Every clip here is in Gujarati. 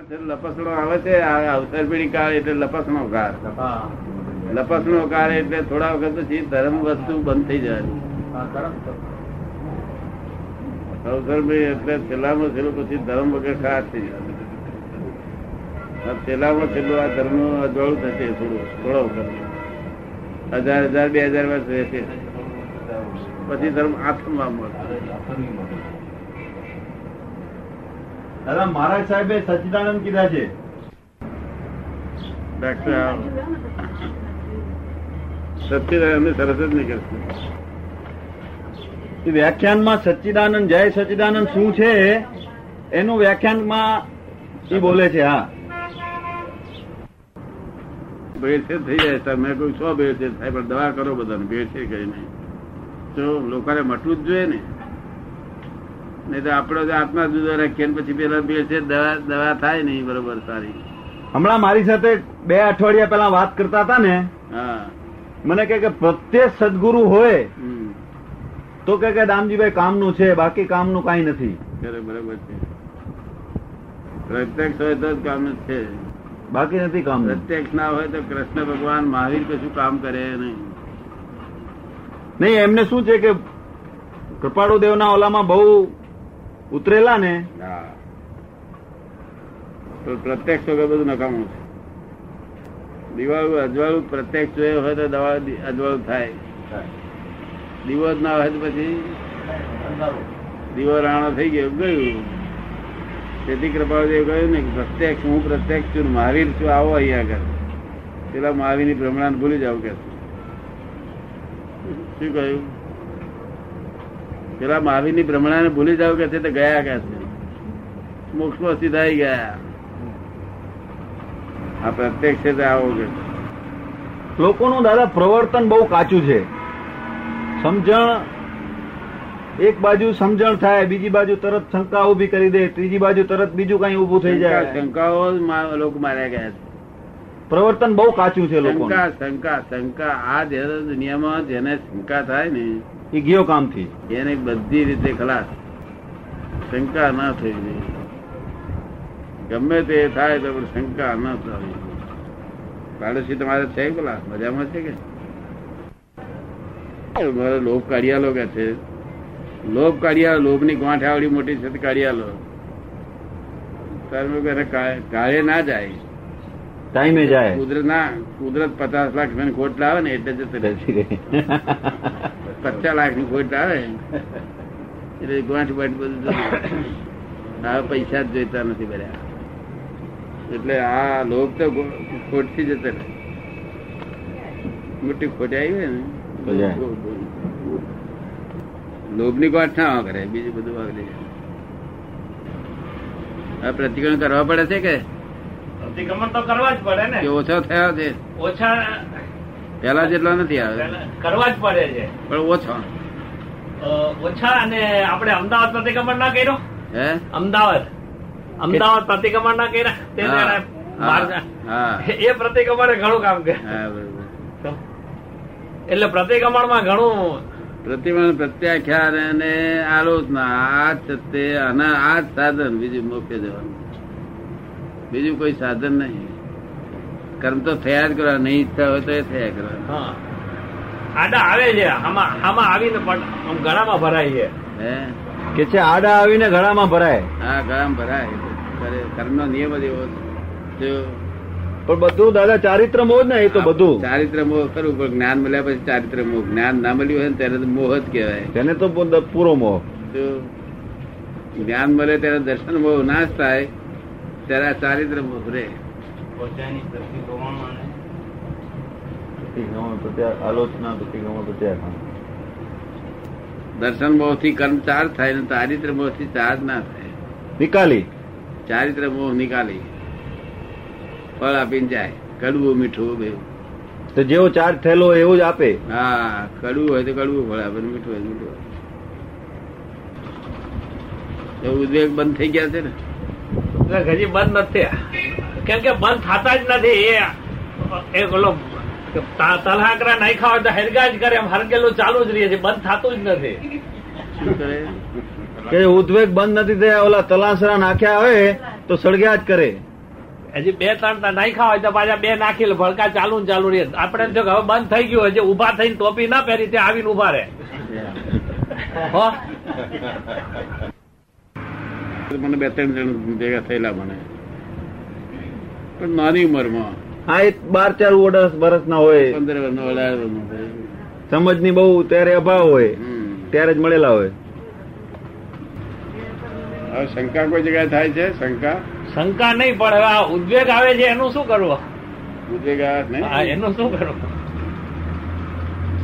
લપસણો આવે છે અવસર પીડી કાળ એટલે લપસણો કાળ. લપસણો કાળ એટલે થોડા વખત પછી ધર્મ વસ્તુ બંધ થઈ જાય. અવસર પેઢી એટલે છેલ્લામાં છેલ્લું પછી ધર્મ વગર ખાસ થઈ જાય. છેલ્લામાં છેલ્લું આ ધર્મ અજવાળું થશે થોડું થોડો વખત. હજાર હજાર બે હજાર વર્ષ રહેશે. પછી ધર્મ આત્મા મળશે. દાદા મહારાજ સાહેબે સચ્ચિદાનંદ કીધા છે. સરસ જ વ્યાખ્યાનમાં સચ્ચિદાનંદ જય સચ્ચિદાનંદ શું છે? એનું વ્યાખ્યાનમાં એ બોલે છે હા. ભેળસેળ થઈ જાય સર મેં કહ્યું છો ભેળસેળ થાય પણ દવા કરો બધાને. ભેળસેળ કઈ નહીં. તો લોકોને મટવું જ જોઈએ ને. નહીં તો આપડે આત્મા જુદો રાખીએ પછી પેલા ભેળસેળ દવા દવા થાય નહીં બરોબર સારી. હમણાં મારી સાથે બે અઠવાડિયા પેલા વાત કરતા હતા ને મને કે પ્રત્યે સદગુરુ હોય તો કે કે દામજીભાઈ કામનું છે બાકી કામનું કઈ નથી. બરોબર છે. પ્રત્યક્ષ હોય તો જ કામ જ છે. બાકી નથી કામ પ્રત્યક્ષ ના હોય તો કૃષ્ણ ભગવાન મહાવીર કશું કામ કરે નહીં. નહીં એમને શું છે કે કૃપાળુ દેવના ઓલામાં બહુ ઉતરેલા ને? તો પ્રત્યક્ષ વગર બધું નકામું છે. દિવાળું, અજવાળું પ્રત્યક્ષ જોયું હોય તો દવા અજવાળું થાય. દીવો જ ના હોય તો પછી દીવો રાણો થઈ ગયો. ગયું. તેથી કૃપાળદેવ કહ્યું ને, પ્રત્યક્ષ, હું પ્રત્યક્ષ છું મહાવીર છું, આવો અહીંયા આગળ. પેલા મહાવીરની ભ્રમણા ભૂલી જાવ કે. શું કહ્યું? પેલા મહાવીરની ભ્રમણાને ભૂલી જાવ કે છે તો ગયા કે છે? મોક્ષમાં સીધા ગયા. આ પ્રત્યક્ષ છે આવો કે લોકોનું દાદા પ્રવર્તન બહુ કાચું છે. સમજણ એક બાજુ સમજણ થાય બીજી બાજુ તરત શંકા ઊભી કરી દે ત્રીજી બાજુ તરત બીજું કઈ ઉભું થઈ જાય. શંકાઓ લોકો માર્યા ગયા છે. પ્રવર્તન બહુ કાચું છે લોકો શંકા શંકા શંકા. આ જ્યારે દુનિયામાં જેને શંકા થાય ને એ ગયો કામથી. એને બધી રીતે ખલાસ. શંકા ના થઈ જાય ગમે તે થાય તો શંકા ના થાય. પાડોશી તમારે છે પેલા? મજામાં છે કે? મારે લોભ કાઢિયાલો કે છે. લોભ કાઢિયાલો લોભની ગાંઠ આવડી મોટી છે કાઢિયાલો તારે કાળે ના જાય. ટાઈમે જાય. કુદરત ના કુદરત પચાસ લાખ રૂપિયાની ખોટ લાવે ને એટલે જતું રહે. પચાસ લાખની ખોટ આવે એટલે ગાંઠ બાંઠ બધું હવે પૈસા જ જોઈતા નથી બધા એટલે આ લોભ તો ખોટથી જતો રહે. મોટી ખોટ આવી ને લોભની ગોઠ ના કરે બીજું બધું વાગે આ પ્રતિક્રમણ કરવા પડે છે કે? પ્રતિક્રમણ તો કરવા જ પડે ને. ઓછા થયા છે. ઓછા પેલા જેટલા નથી આવે કરવા જ પડે છે. પણ ઓછા. ઓછા અને આપણે અમદાવાદ પ્રતિક્રમણ ના કર્યો? હે? અમદાવાદ. અમદાવાદ પ્રતિક્રમણ ના કર્યા? તે હા, જરા બહાર જા- હા. એ પ્રતિક્રમણે ઘણું કામ કરે એટલે પ્રતિક્રમણ પ્રતિક્રમણમાં ઘણું પ્રતિમા પ્રત્યાખ્યાન અને આલોચના આ જ તે અને આ જ સાધન બીજું મોકલી જવાનું. બીજું કોઈ સાધન નહીં. કર્મ તો થયા જ કરવા નહીં ઈચ્છા હોય તો એ થયા કરવા. આડા આવે છે આમાં આમાં આવીને પણ ગળામાં ભરાય છે. હે? કે છે આડા આવીને ગળામાં ભરાય. હા ગળામાં ભરાય. કર્મ નો નિયમ જ એવો છે. જો પણ બધું દાદા ચારિત્ર મોહ ને એ તો બધું. ચારિત્ર મોહ ખરું પણ જ્ઞાન મળ્યા પછી ચારિત્ર મોહ જ્ઞાન ના મળ્યું હોય ને ત્યારે તો મોહ જ કહેવાય. તેને તો પૂરો મોહ. જો જ્ઞાન મળે ત્યારે દર્શન મોહ નાશ થાય ત્યારે આ ચારિત્ર રે. દર્શન મોહથી કર્મ થાય ને ચારિત્ર મોહથી ચાર્જ ના થાય. નિકાલી. ચારિત્ર મોહ નિકાલી. ફળ આપીને જાય. કડવું મીઠું બેવું. તો જેવો ચાર્જ થયેલો હોય એવું જ આપે. હા કડવું હોય તો કડવું ફળ આપે મીઠું હોય મીઠું ઉદ્વેગ બંધ થઈ ગયા છે ને? હજી બંધ નથી કેમ કે બંધ થતા જ નથી એ ઓલો તલહાકરા નાખ્યા હોય તો હરગા જ કરે એમ હરગેલું ચાલુ જ રહે છે બંધ થતું જ નથી. શું કે ઉદ્વેગ બંધ નથી થયા ઓલા તલાસરા નાખ્યા હોય તો સળગ્યા જ કરે. હજી બે ત્રણ તા નાખ્યા હોય તો પાછા બે નાખી લે ભડકા ચાલુ ચાલુ રહે. આપણે એમ કે હવે બંધ થઈ ગયું હજી ઊભા થઈને ટોપી ના પહેરી ત્યાં આવીને ઊભા રહે. હો? મને બે ત્રણ જણ ભેગા થયેલા મને. પણ નાની ઉંમરમાં. હા એ બાર ચાર વર્ષ વર્ષ ના હોય. પંદર અઢાર વર્ષનો સમજની બહુ ત્યારે અભાવ હોય. ત્યારે જ મળેલા હોય. હવે શંકા કોઈ જગ્યાએ થાય છે? શંકા? શંકા નહીં પણ હવે આ ઉદ્વેગ આવે છે એનું શું કરવું? ઉદ્વેગ આવે નહીં એનું શું કરવું?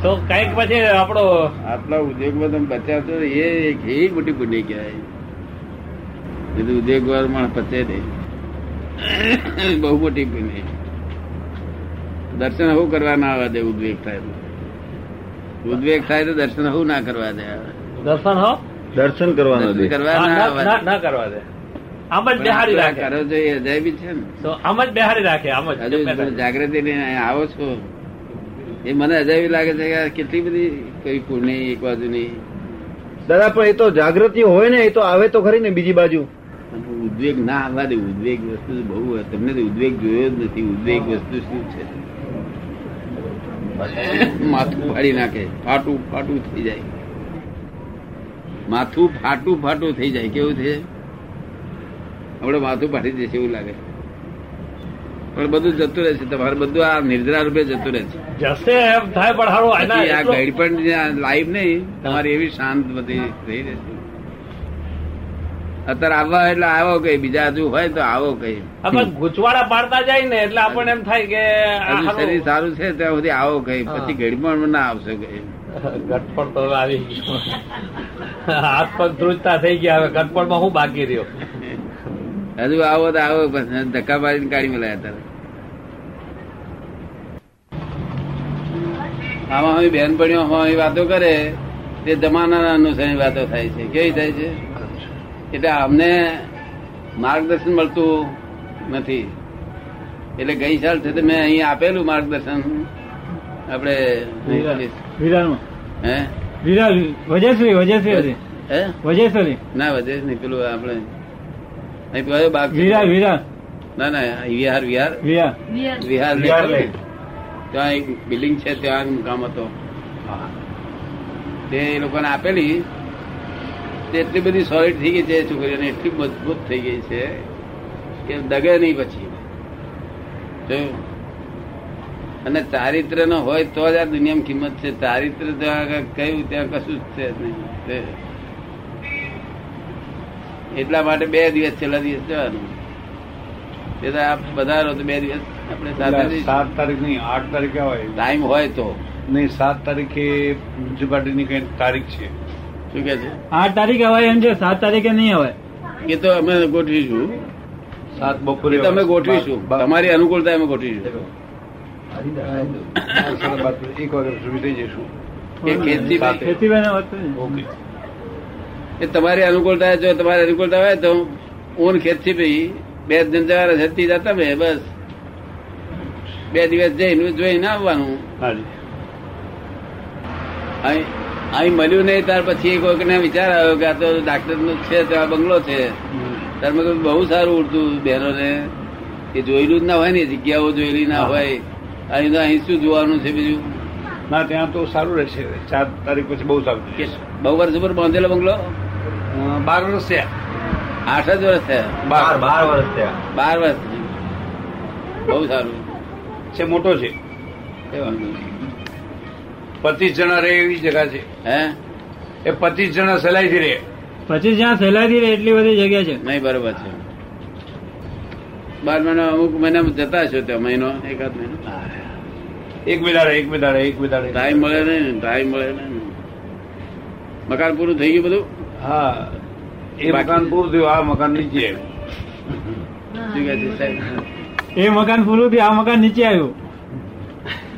તો કંઈક પછી આપણો આટલા ઉદ્યોગમાં તમે બચ્યા છો એ એક એ મોટી પુણ્ય કહેવાય. બધું ઉદ્યોગ વાળો માણસ પચે નહીં બહુ મોટી પુણ્ય દર્શન હું કરવા ના આવવા દે ઉદ્વેગ થાય તો. ઉદ્વેગ થાય તો દર્શન હું ના કરવા દે દર્શન હો? દર્શન કરવાનો દર્શન દે. કરવા ના- ના દે. કરવા દે. આમ જ બેહારી રાખે. કરો છો એ અજાયબી છે ને. તો આમ જ બેહારી રાખે આમ જ હજુ જાગૃતિ ને આવો છો. એ મને અજાયબી લાગે છે કે કેટલી બધી કઈ પુણ્ય એક બાજુ ની દાદા પણ એ તો જાગૃતિ હોય ને એ તો આવે તો ખરી ને બીજી બાજુ. ઉદ્વેગ ના આવવા દે ઉદ્વેગ વસ્તુ બહુ તમને તો ઉદ્વેગ જોયો જ નથી. ઉદ્વેગ વસ્તુ શું છે? માથું ફાડી નાખે. ફાટું ફાટું થઈ જાય. માથું ફાટું ફાટું થઈ જાય. કેવું છે? આપણે માથું ફાટી જશે એવું લાગે. પણ બધું જતું રહેશે તમારે બધું આ નિર્દ્રા રૂપે જતું રહે છે. જશે એમ થાય પણ આ એટલો- પણ લાઈવ નહીં તમારી એવી શાંત બધી થઈ રહેશે. અત્યારે આવવા એટલે આવો કઈ બીજા હજુ હોય તો આવો કઈ. ગુચવાડા પાડતા જાય ને એટલે આપણને એમ થાય કે શરીર સારું છે ત્યાં સુધી આવો કઈ. પછી ઘડીમાં ના આવશે કઈ. ગટપણ તો આવી ગયું. હાથ પગ ધ્રુજતા થઈ ગયા હવે ગટપણમાં હું બાકી રહ્યો? હજુ આવો તો આવો ધક્કા મારીને કાઢી મળ્યા અત્યારે. આમાં બેનપણીઓ અમારી વાતો કરે તે જમાનાના અનુસારની વાતો થાય છે. કેવી થાય છે? એટલે અમને માર્ગદર્શન મળતું નથી. એટલે ગઈ સાલ છે મેં અહીં આપેલું માર્ગદર્શન. આપણે હે? વજેશ્વરી હતી હે? વજેશ્વરી. ના વજેશ નહીં પેલું આપણે અહીં કયો બાગ વિરા વિરા. ના ના વિહાર વિહાર. વિહાર. વિહાર. ત્યાં એક બિલ્ડિંગ છે ત્યાં મુકામ હતો. તે એ લોકોને આપેલી. એટલી બધી સોલિડ થઈ ગઈ છે છોકરીઓને એટલી મજબૂત થઈ ગઈ છે કે દગે નહીં પછી. અને ચારિત્ર નો હોય તો જ આ દુનિયામાં કિંમત છે. ચારિત્ર કયું ત્યાં કશું જ છે નહીં. એટલા માટે બે દિવસ છેલ્લા દિવસ જવાનું. એ તો આપ બધા તો બે દિવસ આપણે સાથે સાત તારીખ નહીં આઠ તારીખે હોય. ટાઈમ હોય તો. નહીં સાત તારીખે મ્યુનિસિપાલિટીની કઈ તારીખ છે. શું કે છે? આઠ તારીખ અવાય એમ છે સાત તારીખે નહીં અવાય. એ તો અમે ગોઠવીશું. સાત બપોરે અમે ગોઠવીશું. તમારી અનુકૂળતા અમે ગોઠવીશું. એક વાગે સુધી થઈ જઈશું. એ તમારી અનુકૂળતા જો તમારી અનુકૂળતા હોય તો ઊન ખેતથી ભાઈ બે જણ જવાના જતી જતા બે બસ. બે દિવસ જઈને જોઈને આવવાનું. હાજી. અહીં મળ્યું નહીં ત્યાર પછી કોઈકને વિચાર આવ્યો કે આ તો ડાક્ટરનું છે તો આ બંગલો છે. ત્યારે મેં બહુ સારું ઉડતું બહેનોને એ જોયેલું જ ના હોય ને જગ્યાઓ જોયેલી ના હોય. અહીં તો અહીં શું જોવાનું છે બીજું? ના ત્યાં તો સારું રહેશે. ચાર તારીખ પછી બહુ સારું કે બહુ વર્ષ ઉપર બાંધેલો બંગલો? બાર વર્ષ થયા. આઠ જ વર્ષ થયા? બાર. બાર વર્ષ થયા. બાર વર્ષ બહુ સારું. છે મોટો છે. કઈ વાંધો નહીં. પચીસ જણા રહે એવી જગ્યા છે. હે? એ પચીસ જણા સહેલાઈથી રહે. પચીસ જણા સહેલાઈથી રહે એટલી બધી જગ્યા છે. નહીં બરોબર છે. બાર મહિના અમુક મહિના જતા છો ત્યાં મહિનો એકાદ મહિનો. એક બિદાડે એક બિદાડે એક બિદાડે ટાઈમ મળે નહીં ને ટાઈમ મળે નહીં ને. મકાન પૂરું થઈ ગયું બધું? હા એ મકાન પૂરું થયું આ મકાન નીચે. આવ્યું સાહેબ? એ મકાન પૂરું થયું આ મકાન નીચે આવ્યું.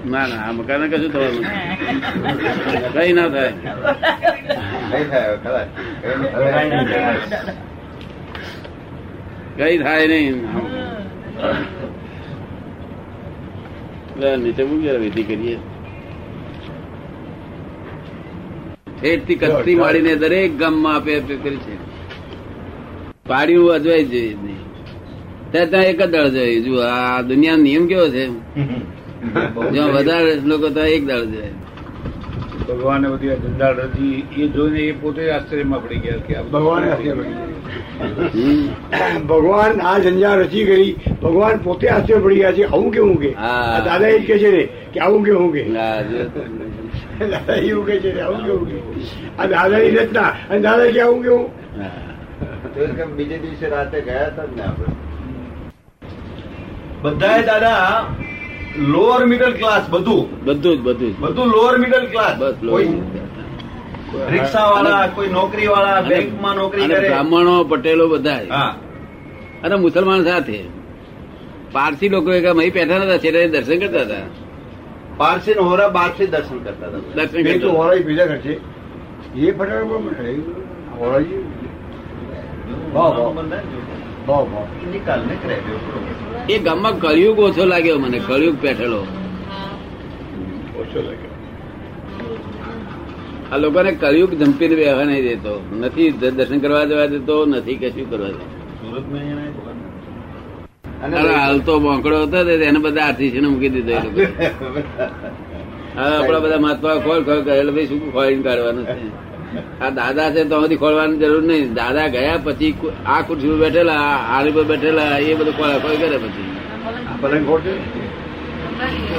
ના ના આ મકાન કશું થવાનું કઈ ના થાય. કઈ થાય નહીં. લે, નીચે મૂકી વિધિ કરીએ. ઠેઠથી કચ્છી માડીને દરેક ગામમાં આપે આપે કરી છે. પાડ્યું અજવાય જોઈએ નહીં. ત્યાં ત્યાં એક જ દળ જાય. જો આ દુનિયાનો નિયમ કેવો છે? જો વધારે લોકો તો એક દાળ જાય. ભગવાને બધી ધંધાળ રચી એ જોઈને એ પોતે આશ્ચર્યમાં પડી ગયા કે ભગવાને. ભગવાન આ ઝંઝા રચી ગઈ ભગવાન પોતે આશ્ચર્ય પડી ગયા છે આવું કેવું કે? દાદા એ જ કે છે ને કે આવું કેવું કે? દાદા એવું કે છે આવું કેવું કે? આ દાદાની રચના અને દાદા કે આવું કેવું બીજે દિવસે રાતે ગયા હતા ને આપણે? બધાએ દાદા લોઅર મિડલ ક્લાસ બધું. બધું જ બધું જ. બધું lower middle class bus rickshaw વાળા કોઈ નોકરી વાળા બેંકમાં નોકરી કરે. બ્રાહ્મણો પટેલો બધા અને મુસલમાન સાથે. પારસી લોકો એક અહીં બેઠા નતા છેલ્લે દર્શન કરતા હતા. પારસી નો હોરા બારથી દર્શન કરતા હતા. દર્શન કરતા હોરા બીજા ઘર છે એ ફટાકડા. હોરાઈ. એ ગામમાં કળિયુગ ઓછો લાગ્યો મને કળિયુગ પેઠેલો. ઓછો લાગ્યો. આ લોકોને કળિયુગ ધમકીને બેહવા નહીં દેતો. નથી દર્શન કરવા જવા દેતો નથી કશું કરવા દેતો. હાલતો અરે હાલ તો બોંકડો હતો એને બધા આર્ટિસ્ટ મૂકી દીધો એ લોકો હવે આપડા બધા મહાત્મા ખોલ ખોલ કરે ભાઈ શું ખોલીને કાઢવાનું છે? આ દાદા છે તો ખોલવાની જરૂર નહીં. દાદા ગયા પછી આ ખુરશી પર બેઠેલા આ પર બેઠેલા એ બધું ખોલા ખોલ કરે પછી.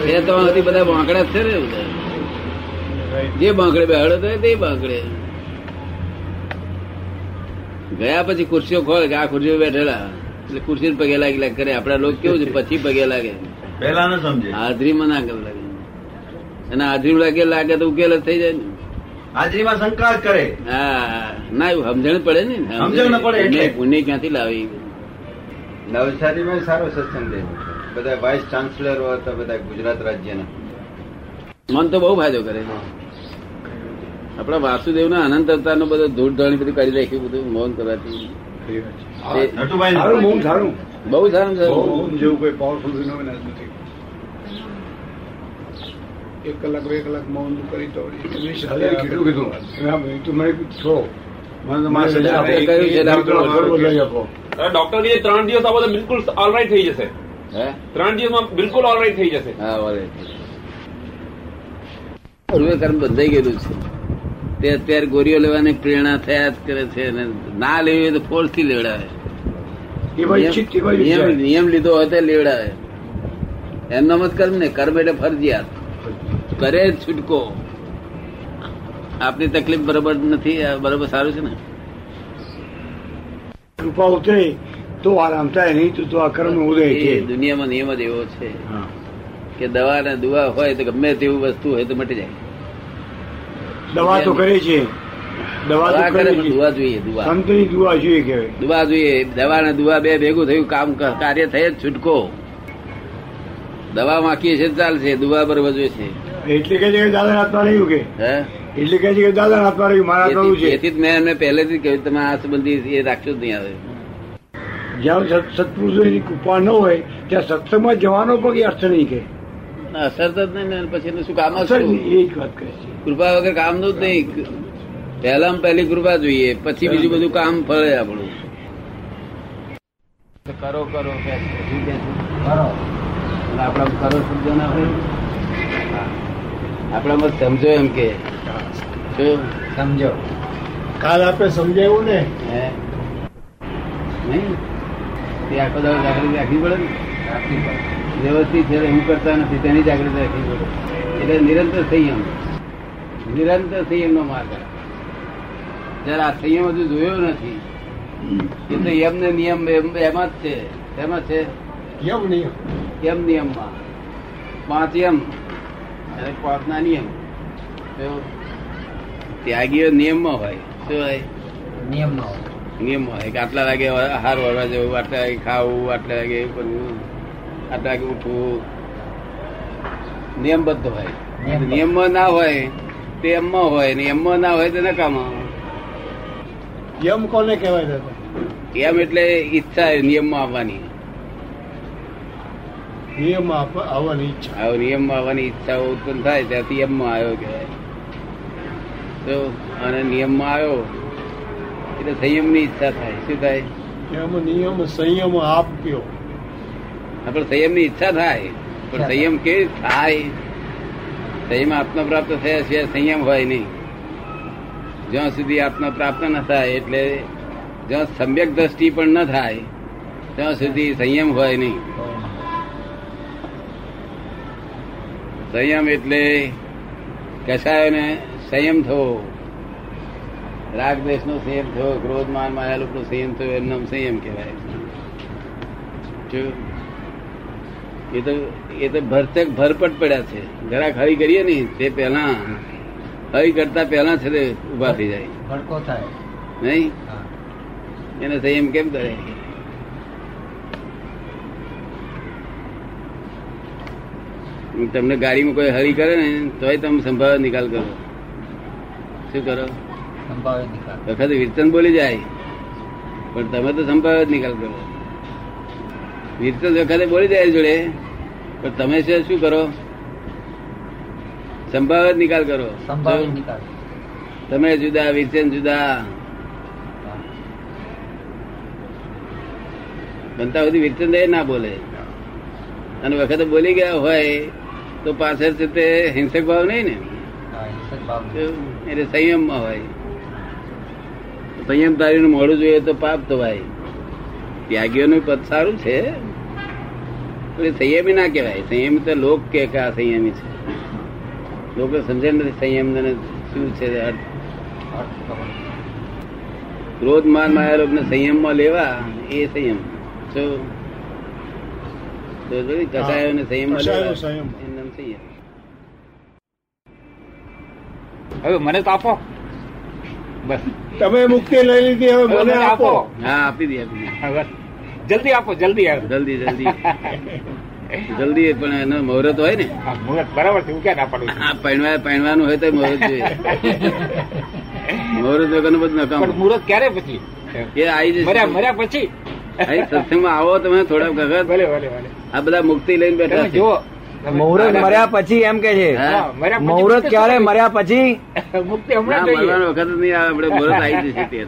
એ તો હજી બધા બાંકડા જ છે ને જે બાંકડે બેહડો તો તે બાંકડે. ગયા પછી ખુરશીઓ ખોલ કે આ ખુરશીઓ બેઠેલા. એટલે ખુરશી પગે લાગી લાગ કરે. આપડા લોકો કેવું છે? પછી પગે લાગે. પેલા ના સમજે. હાજરીમાં ના કરે લાગે. અને હાજરી લાગે લાગે તો ઉકેલ જ થઈ જાય ને. હાજરીમાં શંકા કરે. હા ના એવું સમજણ પડે ને. સમજણ ન પડે એટલે. પુણ્ય- ક્યાંથી લાવી? નવસારીમાં સારો સત્સંગ બધા વાઇસ ચાન્સલરો હતા બધા ગુજરાત રાજ્યના. મન તો બહુ ફાયદો કરે. આપડા વાસુદેવ ના અનંત અવતાર નો બધો ધૂળ ધાણી બધું કાઢી રાખ્યું બધું મૌન કરવાથી. બહુ સારું બહુ સારું જેવું કોઈ પાવરફુલ નથી. એક કલાક બે કલાક મૌન કરી તો કીધું તો મને છોડો. મને તો મારે સજા આપણે આપે. કહ્યું છે એક- એક ડાક્ટર કીધે ત્રણ દિવસ આ બધું બિલકુલ ઓલરાઈટ થઈ જશે. હે? ત્રણ દિવસમાં બિલકુલ ઓલરાઈટ થઈ જશે. કર્મ બંધાઈ ગયેલું છે. તે અત્યારે ગોરીઓ લેવાની પ્રેરણા થયા જ કરે છે અને ના લેવી હોય તો ફોર્સથી લેવડાવે. એ ભાઈ ઈચ્છિત એ ભાઈ નિયમ નિયમ લીધો હોય તો લેવડાવે. એમનો મત કર્મ ને કર્મ એટલે ફરજિયાત. કરે છૂટકો. આપની તકલીફ બરોબર નથી બરોબર સારું છે ને? કૃપા ઉતરે તો આરામ થાય નહીં તો- આ કર્મ ઉદય છે દુનિયામાં નિયમ જ એવો છે કે દવા ને દુવા હોય તો ગમે તેવું વસ્તુ હોય તો મટી જાય. દવા તો કરે છે. દવા તો કરે જોઈએ દુવા સંતની દુઆ જોઈએ કહેવાય. દુવા જોઈએ દવા ને દુવા બે ભેગું થયું કામ કાર્ય થયે જ છૂટકો. દવા માખીએ છે ચાલશે દુવા બરોબર જોઈએ છે એટલે કે છે કે દાદા હાથમાં રહ્યું કે? હે? એટલે કે છે કે દાદા હાથમાં રહ્યું મારા હાથમાં છે. એથી જ મેં એમને પહેલેથી કહ્યું તમે આ સંબંધી એ રાખશો જ નહીં આવે. જ્યાં સત- સત્પુરુષોની કૃપા ન હોય ત્યાં સત્સંગમાં જવાનો પણ અર્થ નહીં કે. અસર જ નહીં પછી એનું શું કામ અસર નહીં, એ જ વાત કહે છે. કૃપા વગર કામનું જ નહીં. પહેલા પહેલી કૃપા જોઈએ પછી બીજું બધું કામ ફળે આપણું. કરો કરો? કરો. અને કરો શબ્દ ના હોય. આપણામાં સમજો એમ કે. સમજો. કાલ આપણે સમજાયું ને? નહીં. તે આખો દાડો જાગૃતિ રાખવી પડે ને. વ્યવસ્થિત છે હું કરતા નથી તેની જાગૃતિ રાખવી પડે. એટલે નિરંતર સંયમ. નિરંતર સંયમ નો માર્ગ જયારે આ સંયમ હજુ જોયો નથી એ તો યમ ને નિયમ એમ- એમાં જ છે. એમાં છે. કેમ નિયમ. યમ નિયમમાં. પાંચ યમ. અને પાંચ નિયમ. તો ત્યાગીઓ નિયમમાં હોય. શું હોય? નિયમ હોય. કે આટલા વાગે આહાર વળવા જવું આટલા વાગે ખાવું આટલા વાગે કરવું આટલા વાગે ઉઠવું. નિયમબદ્ધ હોય. નિયમમાં ના હોય તે એમમાં હોય. ને એમમાં ના હોય તો નકામાં. યમ કોને કહેવાય એમ એટલે ઈચ્છા નિયમમાં આવવાની. નિયમ આવવાની ઈચ્છા. આવો નિયમમાં આવવાની ઈચ્છાઓ ઉત્પન્ન થાય ત્યાંથી એમમાં આવ્યો કહેવાય. તો અને નિયમમાં આવ્યો એટલે સંયમની ઈચ્છા થાય. શું થાય? એમ નિયમ સંયમ આપ્યો. આપણે સંયમની ઈચ્છા થાય. પણ સંયમ કેવી થાય? સંયમ આત્મા પ્રાપ્ત થયા છે સંયમ હોય નહીં. જ્યાં સુધી આત્મા પ્રાપ્ત ન થાય એટલે જ્યાં સમ્યક દ્રષ્ટિ પણ ન થાય ત્યાં સુધી સંયમ હોય નહીં. સંયમ એટલે કસાયોને સંયમ થવો. રાગ દ્વેષ નો સંયમ થયો ક્રોધ માન માયા નો સંયમ થયો એમ નામ સંયમ કહેવાય. એ તો એ તો ભરતક ભરપટ પડ્યા છે. જરાક હરી કરીએ ને તે પહેલા હરી કરતા પહેલા છે તે ઊભા થઈ જાય. ભડકો થાય. નહીં? એને સંયમ કેમ કરે તમને ગાડીમાં કોઈ હરી કરે ને તોય તમે સંભાવે નિકાલ કરો. શું કરો? વખત વિરચન બોલી જાય પણ તમે તો સંભાવે જ નિકાલ કરો. વિરચન વખતે બોલી જાય જોડે પણ તમે શું કરો? સંભાવે જ નિકાલ કરો. સંભાવે નિકાલ. તમે જુદા વિરચન જુદા. બનતા સુધી વિરચન ના બોલે. અને વખતે બોલી ગયા હોય તો પાછળ છે તે હિંસક ભાવ નહીં ને? એટલે સંયમમાં હોય. સંયમ ધારીને મોડું જોઈએ તો પાપ તો થવાય ત્યાગીઓનું પદ સારું છે. એટલે સંયમી ના કહેવાય. સંયમી તો લોક કે આ સંયમી છે. લોકો સમજે નથી સંયમ શું છે અર્થ. ક્રોધ માન માયા લોકોને સંયમમાં લેવા એ સંયમ. જો તો સંયમ હવે મને તો આપો. બસ. તમે મુક્તિ લઈ લીધી હવે મને આપો. હા આપી દે આપી દે. જલ્દી આપો જલ્દી આવે. જલ્દી જલ્દી. જલ્દી પણ એનો મુહૂર્ત હોય ને. મુહૂર્ત બરાબર છે હું ક્યાં ના પાડું હા પહેણવા પહેણવાનું હોય તો મુહૂર્ત જોઈએ. મુહૂર્ત વગરનું બધું નકામ. પણ મુહૂર્ત ક્યારે પછી? એ આવી જશે. મર્યા મર્યા પછી? અહીં સત્સંગમાં આવો તમે થોડા વખત. ભલે ભલે ભલે. આ બધા મુક્તિ લઈને બેઠા તમે- મુહૂર્ત મર્યા પછી એમ કે છે મુહૂર્ત ક્યારે મર્યા પછી? મુક્તિ હમણાં વખત નહીં આવે આપણે મુહૂર્ત આવી જશે તે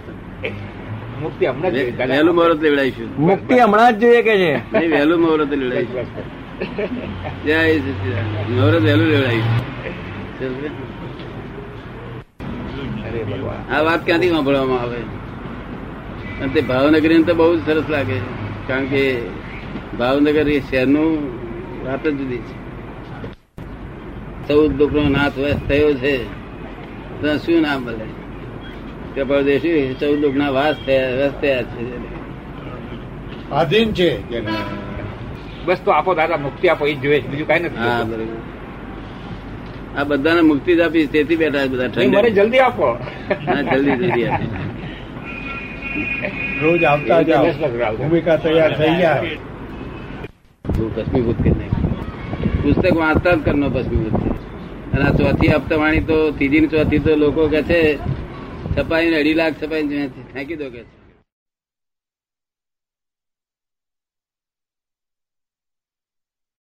મુક્તિ હમણાં વહેલું મુહૂર્ત લેવડાવીશું. મુક્તિ હમણાં જ જોઈએ કે છે? વહેલું મુહૂર્ત લેવડાવીશું. જય મુહૂર્ત વહેલું લેવડાવીશું. આ વાત ક્યાંથી સાંભળવામાં આવે? અને તે ભાવનગરી તો બહુ જ સરસ લાગે છે કારણ કે ભાવનગર એ શહેરનું વાત જ જુદી છે. ચૌદ દુઃખનો નાથ વસ થયો છે. તો શું નામ બોલે કે પરદેશી ચૌદ દુઃખના વાસ થયા વસ થયા છે. આધીન છે. બસ તો આપો દાદા મુક્તિ આપો એ જ જોઈએ બીજું કઈ નથી હા બરોબર. આ બધાને મુક્તિ જ આપીશ તેથી બેઠા બધા મને જલ્દી આપો. હા જલ્દી જલ્દી આપીશ રોજ આવતા જાઓ. ભૂમિકા તૈયાર થઈ જાય બહુ ભસ્મીભૂત કરી નાખ્યું પુસ્તક વાંચતા જ કરનો ભસ્મીભૂત છે. અને આ ચોથી હપ્તાવાણી તો ત્રીજી ચોથી તો લોકો કે છે છપાઈને અઢી લાખ છપાઈને ફેંકી દો કે છે